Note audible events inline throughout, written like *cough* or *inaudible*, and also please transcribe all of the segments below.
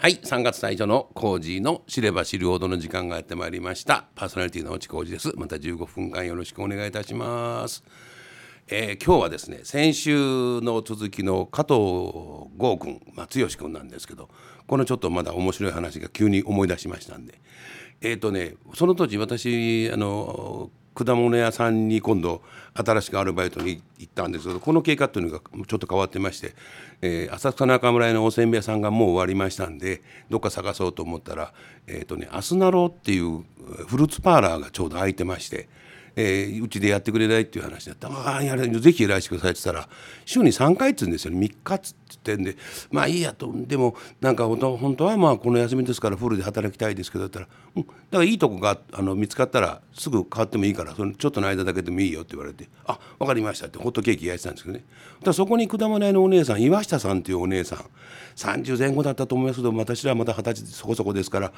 はい3月最初の工事の知れば知るほどの時間がやってまいりました。パーソナリティの内工事です。また15分間よろしくお願いいたします。えー、今日はですね先週の続きの加藤剛君、まあ、剛君なんですけどこのちょっとまだ面白い話が急に思い出しましたんで。えっ、ー、とねその時私あの果物屋さんに今度新しくアルバイトに行ったんですけどこの経過というのがちょっと変わってまして、えー、浅草中村屋のおせんべい屋さんがもう終わりましたんでどっか探そうと思ったらえっ、ー、とねアスナロっていうフルーツパーラーがちょうど開いてまして。えー、うちでやってくれないっていう話だった。ああやれぜひ依頼してくださいって言ったら週に3回っつうんですよね。3日っつってんで。まあいいやと。でもなんか本当はまあこの休みですからフルで働きたいですけどだったら、うん、だからいいとこがあの見つかったらすぐ変わってもいいからそのちょっとの間だけでもいいよって言われてあ分かりましたってホットケーキ焼いてたんですけどね。だそこに果物屋のお姉さん岩下さんっていうお姉さん30前後だったと思いますけど私らまた二十歳そこそこですから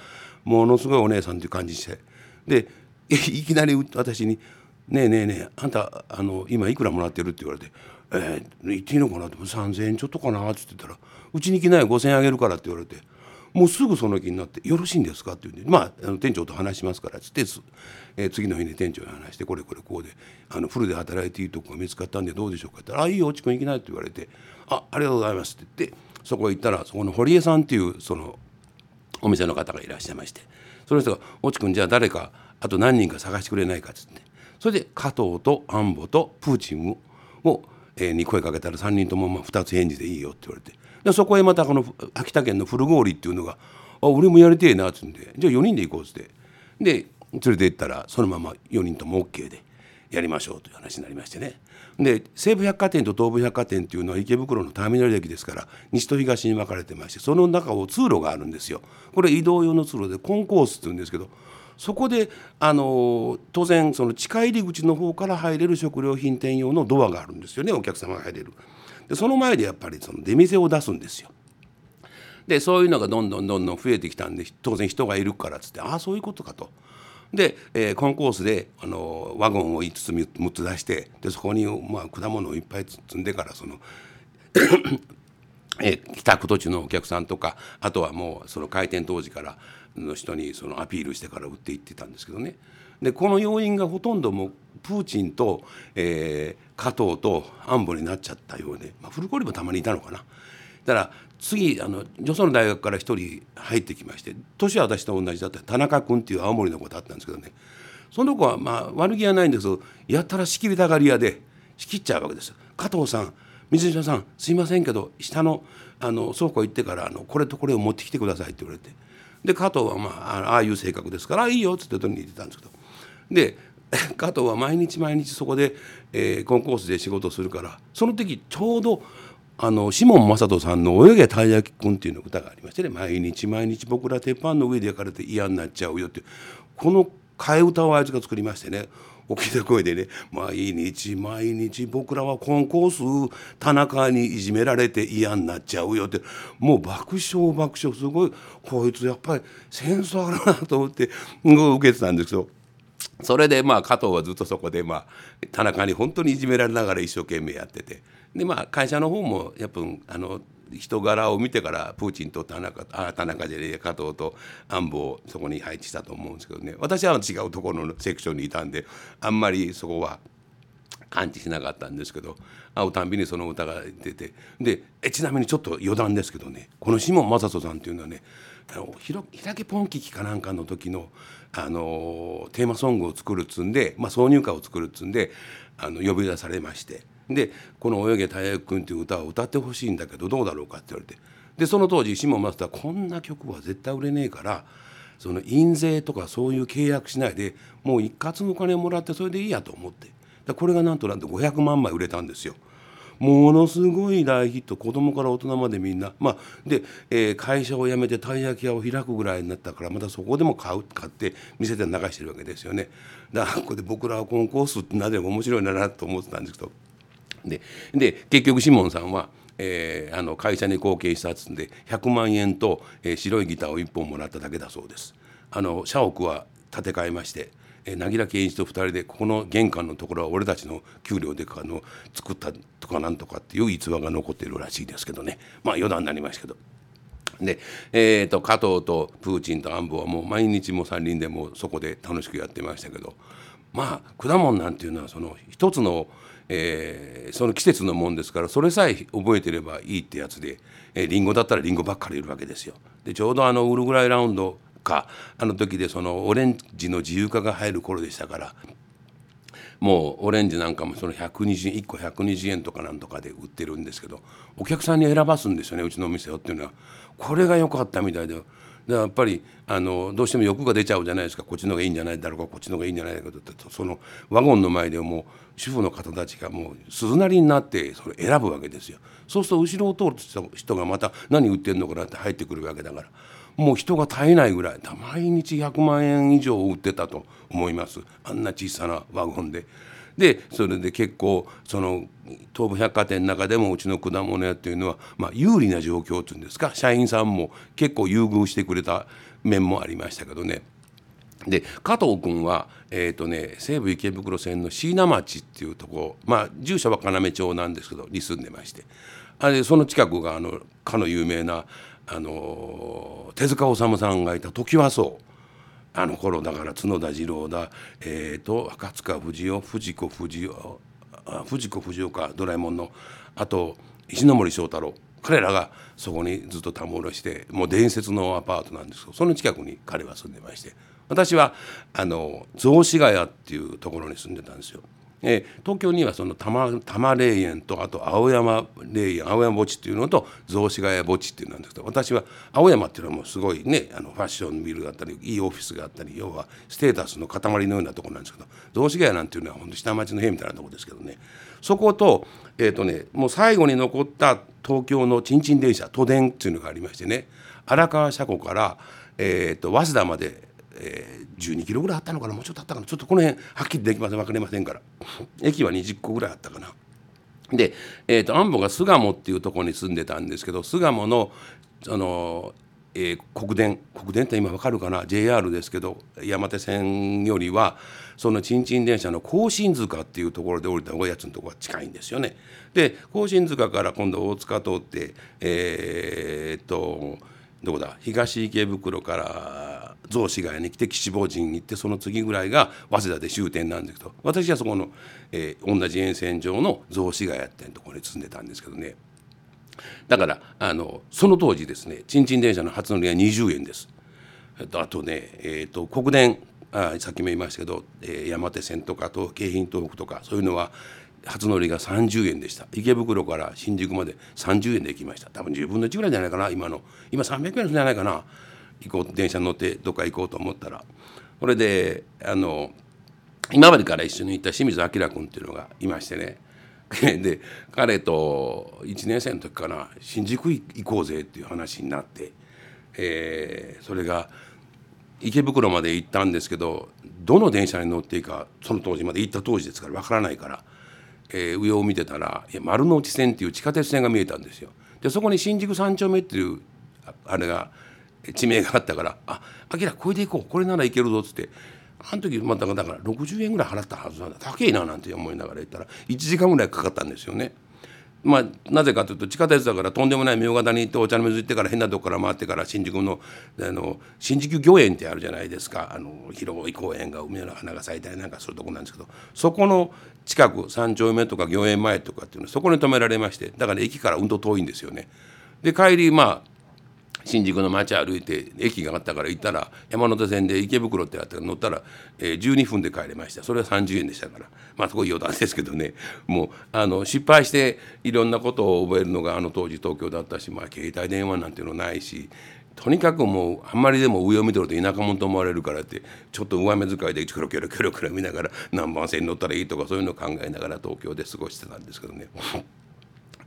ものすごいお姉さんっていう感じして。で *laughs* いきなり私に「ねえねえねえあんたあの今いくらもらってる?」って言われて「えー、言っていいのかな?」って「3,000円ちょっとかな」って言ったら「うちに来ない5,000円あげるから」って言われてもうすぐその気になって「よろしいんですか?」って言うんで「まああの店長と話しますから」っつって、えー、次の日に店長に話して「これこれこうであのフルで働いていいとこが見つかったんでどうでしょうか?」って言ったら「あいいよ落ちくん行きない」って言われて「あありがとうございます」って言ってそこへ行ったらそこの堀江さんっていうそのお店の方がいらっしゃいましてその人が「落ちくんじゃあ誰かあと何人か探してくれないか」っつって。それで加藤と安保とプーチンを、えー、に声かけたら3人ともまあ2つ返事でいいよって言われて。でそこへまたこの秋田県の古郡っていうのが「あ俺もやりてえな」っつうんで「じゃあ4人で行こう」っつって。で連れて行ったらそのまま4人とも OK でやりましょうという話になりましてね。で西武百貨店と東武百貨店っていうのは池袋のターミナル駅ですから西と東に分かれてましてその中を通路があるんですよ。これ移動用の通路でコンコースっていうんですけどそこであの当然その地下入り口の方から入れる食料品店用のドアがあるんですよねお客様が入れる。でその前でやっぱりその出店を出すんですよ。でそういうのがどんどんどんどん増えてきたんで当然人がいるからっつってああそういうことかと。で、えー、コンコースであのワゴンを5つ6つ出してでそこに、まあ、果物をいっぱい積んでからそのえ、帰宅途中のお客さんとかあとはもうその開店当時からの人にそのアピールしてから売っていってたんですけどね。でこの要因がほとんどもうプーチンと、えー、加藤と安保になっちゃったようで、まあ、フルコリもたまにいたのかな。だから次あの女装の大学から1人入ってきまして年は私と同じだった田中君っていう青森の子だったんですけどね。その子はまあ悪気はないんですけどやったら仕切りたがり屋で仕切っちゃうわけです加藤さん水島さんすいませんけど下のあの倉庫行ってからあのこれとこれを持ってきてくださいって言われて。で加藤はまあああいう性格ですからいいよっつって取りに行ってたんですけど。で *laughs* 加藤は毎日毎日そこで、えー、コンコースで仕事をするからその時ちょうどあのシモン正人さんの「泳げたい焼きくん」っていうの歌がありましてね。毎日毎日僕ら鉄板の上で焼かれて嫌になっちゃうよってこの替え歌をあいつが作りましてね。大きな声でね「毎日毎日僕らはコンコース田中にいじめられて嫌になっちゃうよ」って。もう爆笑爆笑すごい。こいつやっぱり戦争あるなと思って受けてたんですよ。それでまあ加藤はずっとそこでまあ田中に本当にいじめられながら一生懸命やってて。でまあ会社の方もやっぱあの人柄を見てからプーチンと田中あ田中じゃねえ加藤と安保をそこに配置したと思うんですけどね。私は違うところのセクションにいたんであんまりそこは感知しなかったんですけど会うたんびにその歌が出て。でえちなみにちょっと余談ですけどね。このシモン正人さんっていうのはねあのひろひらけポンキキかなんかの時のあのテーマソングを作るっつんで、まあ、挿入歌を作るっつんであの呼び出されまして。でこの「泳げたいやくん」っていう歌を歌ってほしいんだけどどうだろうかって言われて。でその当時シモンマスターこんな曲は絶対売れねえからその印税とかそういう契約しないでもう一括のお金もらってそれでいいやと思って。これがなんとなんと500万枚売れたんですよ。ものすごい大ヒット。子供から大人までみんな。まあで、えー、会社を辞めてたい焼き屋を開くぐらいになったからまたそこでも買う買って店で流してるわけですよね。だからここで僕らはコンコースってなぜ面白いなと思ってたんですけどでで結局シモンさんは、えー、あの会社に貢献したっつんで100万円と、えー、白いギターを1本もらっただけだそうです。あの社屋は建て替えましてえ凪良健一と2人でここの玄関のところは俺たちの給料でかの作ったとかなんとかっていう逸話が残っているらしいですけどね。まあ余談になりましたけど。で、えーと、加藤とプーチンと安保はもう毎日も三輪でもそこで楽しくやってましたけど。まあ果物なんていうのはその一つの、えー、その季節のもんですからそれさえ覚えてればいいってやつで、えー、リンゴだったらリンゴばっかりいるわけですよ。でちょうどあのウルグライラウンドかあの時でそのオレンジの自由化が入る頃でしたからもうオレンジなんかもその120 1個120円とかなんとかで売ってるんですけどお客さんに選ばすんですよねうちのお店をっていうのはこれが良かったみたいで。でやっぱりあのどうしても欲が出ちゃうじゃないですか。こっちの方がいいんじゃないだろうか。こっちの方がいいんじゃないだろうかとそのワゴンの前でもう主婦の方たちがもう鈴なりになってそれ選ぶわけですよ。そうすると後ろを通る人がまた何売ってんのかなって入ってくるわけだから。もう人が絶えないぐらい。毎日100万円以上売ってたと思います。あんな小さなワゴンで。でそれで結構その東武百貨店の中でもうちの果物屋っていうのは、まあ、有利な状況っていうんですか社員さんも結構優遇してくれた面もありましたけどね。で加藤君は、えーとね、西武池袋線の椎名町っていうとこまあ住所は要町なんですけどに住んでましてあれその近くがあのかの有名なあの手塚治虫さんがいた時はそうあの頃だから角田次郎だ、えーと、赤塚不二夫藤子不二夫藤子不二雄かドラえもんの。あと石森章太郎。彼らがそこにずっとたむろしてもう伝説のアパートなんですけどその近くに彼は住んでまして。私はあの雑司ヶ谷っていうところに住んでたんですよ。えー、東京にはその多摩多摩霊園とあと青山霊園青山墓地っていうのと雑司ヶ谷墓地っていうのなんですけど私は青山っていうのはもうすごいねあのファッションビルがあったりいいオフィスがあったり要はステータスの塊のようなところなんですけど雑司ヶ谷なんていうのは本当下町の塀みたいなところですけどね。そことえっ、ー、とねもう最後に残った東京のちんちん電車都電っていうのがありましてね荒川車庫から、えーと早稲田までえー、12キロぐらいあったのかなもうちょっとあったかなちょっとこの辺はっきりできません分かりませんから *laughs* 駅は20個ぐらいあったかな。で、えーと、安保が巣鴨っていうところに住んでたんですけど巣鴨のその、えー、国電国電って今分かるかな JR ですけど山手線よりはそのちんちん電車の甲信塚っていうところで降りたおやつのところが近いんですよね。で甲信塚から今度大塚通ってえー、っとどこだ東池袋から雑司ヶ谷に来て岸坊神に行ってその次ぐらいが早稲田で終点なんですけど私はそこの、えー、同じ沿線上の雑司ヶ谷っていうところに住んでたんですけどね。だからあのその当時ですねちんちん電車の初乗りは20円です。あとね、えーと、国電あさっきも言いましたけど、えー、山手線とかと京浜東北とかそういうのは初乗りが30円でした。池袋から新宿まで30円で行きました。多分10分の1ぐらいじゃないかな今の。今300円じゃないかな。行こう電車に乗ってどっか行こうと思ったらこれであの今までから一緒に行った清水明君っていうのがいましてね *laughs* で彼と1年生の時かな新宿行こうぜっていう話になって、えー、それが池袋まで行ったんですけどどの電車に乗っていいかその当時まで行った当時ですからわからないからえー、上を見てたらいや丸の内線っていう地下鉄線が見えたんですよ。でそこに新宿三丁目っていうあれが地名があったから「ああきらこれで行こうこれならいけるぞ」っつってあの時まただから60円ぐらい払ったはずなんだ高いななんて思いながら行ったら1時間ぐらいかかったんですよね。まあ、なぜかというと地下鉄だからとんでもない明方に行ってお茶の水行ってから変なとこから回ってから新宿のあの新宿御苑ってあるじゃないですかあの広い公園が海の花が咲いたりなんかするとこなんですけどそこの近く三丁目とか御苑前とかっていうのそこに止められましてだから駅からうんと遠いんですよね。で帰りまあ新宿の街歩いて駅があったから行ったら山手線で池袋ってあったら乗ったら、えー、12分で帰れました。それは30円でしたから。まあすごい余談ですけどね。もうあの失敗していろんなことを覚えるのがあの当時東京だったし、まあ、携帯電話なんていうのないしとにかくもうあんまりでも上を見てると田舎者と思われるからってちょっと上目遣いでキョロキョロキョロキョロ見ながら何番線に乗ったらいいとかそういうのを考えながら東京で過ごしてたんですけどね。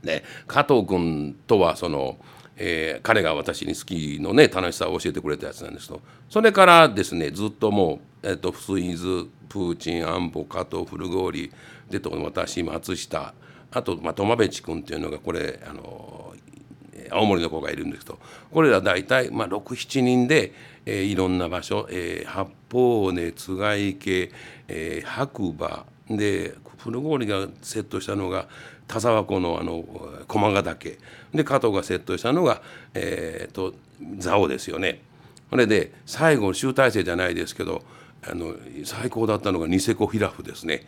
で加藤君とはそのえー、彼が私に好きのね楽しさを教えてくれたやつなんですけどそれからですねずっともう、えーと、フスイズプーチン安保加藤古郡でと私松下。あと、まあ、苫部地君っていうのがこれあの青森の子がいるんですけど。これら大体、まあ、67人で、えー、いろんな場所、えー、八方根津賀池、えー、白馬。で古郡がセットしたのが田沢湖のあの駒ヶ岳で加藤がセットしたのが、えーと、座をですよね。それで最後集大成じゃないですけどあの最高だったのがニセコヒラフですね。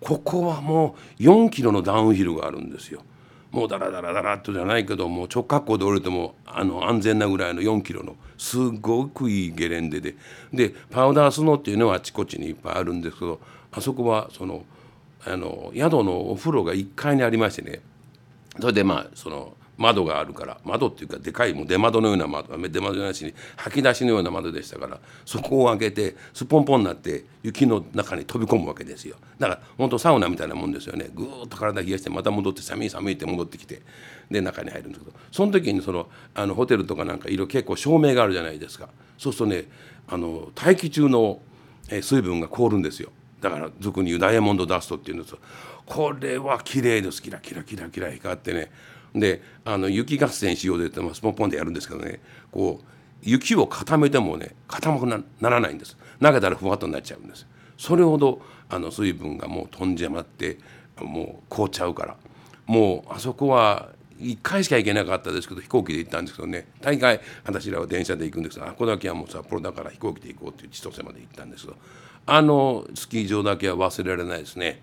ここはもう4キロのダウンヒルがあるんですよ。もうダラダラダラっとじゃないけどもう直角行で降りてもあの安全なぐらいの4キロのすごくいいゲレンデででパウダースノーっていうのはあちこちにいっぱいあるんですけどあそこはそのあの宿のお風呂が1階にありましてね。それでまあその窓があるから窓っていうかでかいもう出窓のような窓出窓じゃないし吐き出しのような窓でしたからそこを開けてすっぽんぽんになって雪の中に飛び込むわけですよ。だから本当サウナみたいなもんですよね。ぐーっと体冷やしてまた戻って寒い寒いって戻ってきてで中に入るんですけど。その時にそのあのホテルとかなんか色結構照明があるじゃないですか。そうするとねあの大気中の水分が凍るんですよ。だから俗に言うダイヤモンドダストっていうんですこれは綺麗です。キラキラキラキラ光ってね。であの雪合戦しようでってスポンポンでやるんですけどね。こう雪を固めてもね固くならないんです。投げたらふわっとなっちゃうんです。それほどあの水分がもう飛んじゃまってもう凍っちゃうから。もうあそこは1回しか行けなかったですけど飛行機で行ったんですけどね。大概私らは電車で行くんですがあここだけはもう札幌だから飛行機で行こうっていう千歳まで行ったんですけど。あのスキー場だけは忘れられないですね。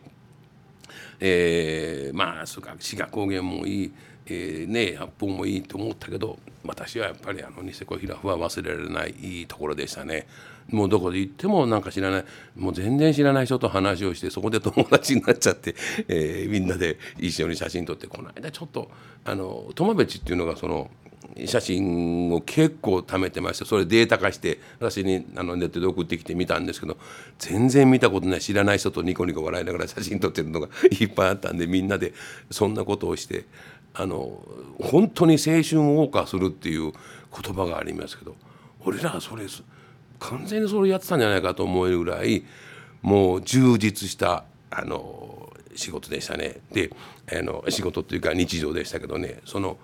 えー、まあそうか志賀高原もいい、えー、ね八方もいいと思ったけど私はやっぱりあのニセコヒラフは忘れられないいいところでしたね。もうどこで行ってもなんか知らないもう全然知らない人と話をしてそこで友達になっちゃって、えー、みんなで一緒に写真撮ってこの間ちょっとあの友別っていうのがその写真を結構貯めてましてそれデータ化して私にあのネットで送ってきて見たんですけど全然見たことない知らない人とニコニコ笑いながら写真撮ってるのがいっぱいあったんでみんなでそんなことをしてあの本当に青春を謳歌するっていう言葉がありますけど俺らはそれ完全にそれやってたんじゃないかと思えるぐらいもう充実したあの仕事でしたねであの仕事っていうか日常でしたけどねその。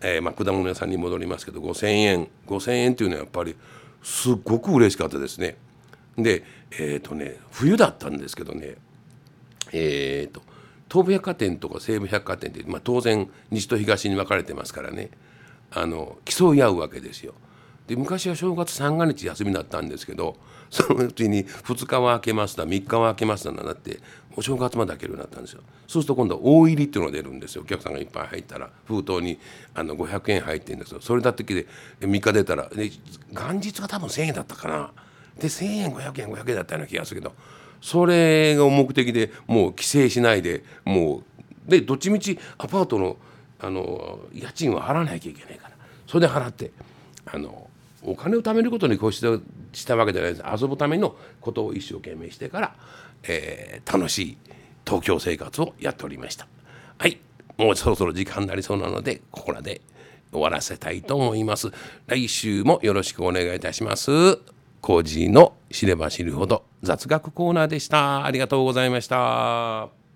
えー、まあ、果物屋さんに戻りますけど5,000円5,000円っていうのはやっぱりすっごく嬉しかったですね。でえっ、ー、とね冬だったんですけどねえっ、ー、と東武百貨店とか西武百貨店って、まあ、当然西と東に分かれてますからね。あの競い合うわけですよ。で昔は正月三が日休みだったんですけど *laughs* そのうちに2日は空けますだ3日は空けますだなってお正月まで開けるようになったんですよ。そうすると今度大入りっていうのが出るんですよ。お客さんがいっぱい入ったら封筒にあの500円入ってるんですよ。それだった時で3日出たらで元日は多分1,000円だったかな。で1,000円500円500円だったような気がするけどそれが目的でもう規制しないでもうでどっちみちアパートのあの家賃は払わなきゃいけないから。それで払ってあのお金を貯めることに固執したわけじゃないです。遊ぶためのことを一生懸命してから、えー、楽しい東京生活をやっておりました。はい。もうそろそろ時間になりそうなのでここらで終わらせたいと思います。来週もよろしくお願いいたします。コージーの知れば知るほど雑学コーナーでした。ありがとうございました。